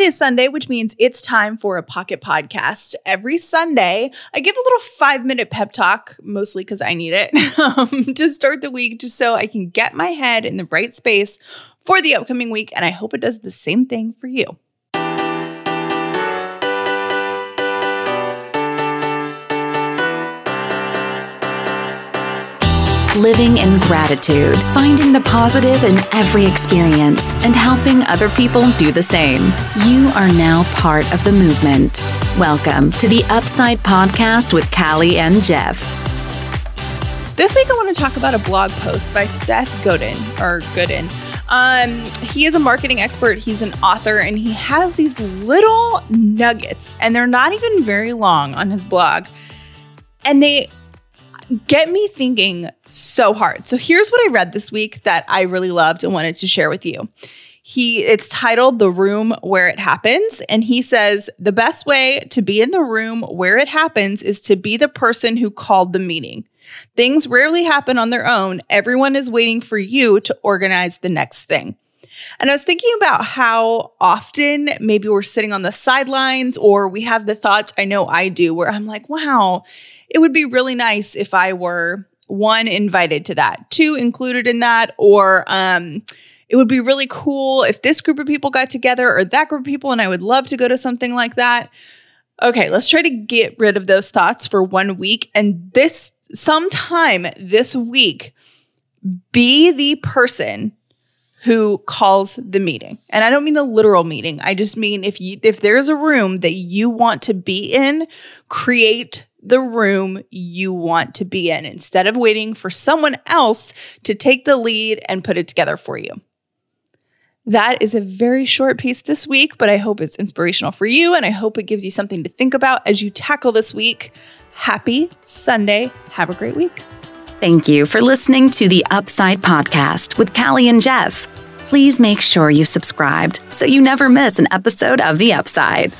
It is Sunday, which means it's time for a pocket podcast. Every Sunday, I give a little five minute pep talk, mostly because I need it, um, to start the week, just so I can get my head in the right space for the upcoming week. And I hope it does the same thing for you. Living in gratitude, finding the positive in every experience, and helping other people do the same. You are now part of the movement. Welcome to the Upside Podcast with Callie and Jeff. This week, I want to talk about a blog post by Seth Godin or Gooden. Um, he is a marketing expert, he's an author, and he has these little nuggets, and they're not even very long on his blog. And they get me thinking so hard. So here's what I read this week that I really loved and wanted to share with you. He it's titled The Room Where It Happens and he says the best way to be in the room where it happens is to be the person who called the meeting. Things rarely happen on their own. Everyone is waiting for you to organize the next thing. And I was thinking about how often maybe we're sitting on the sidelines or we have the thoughts, I know I do, where I'm like, wow, it would be really nice if I were one invited to that, two included in that, or um, it would be really cool if this group of people got together or that group of people, and I would love to go to something like that. Okay, let's try to get rid of those thoughts for one week. And this sometime this week, be the person who calls the meeting. And I don't mean the literal meeting. I just mean if you if there's a room that you want to be in, create the room you want to be in instead of waiting for someone else to take the lead and put it together for you. That is a very short piece this week, but I hope it's inspirational for you and I hope it gives you something to think about as you tackle this week. Happy Sunday. Have a great week. Thank you for listening to the Upside Podcast with Callie and Jeff. Please make sure you subscribed so you never miss an episode of The Upside.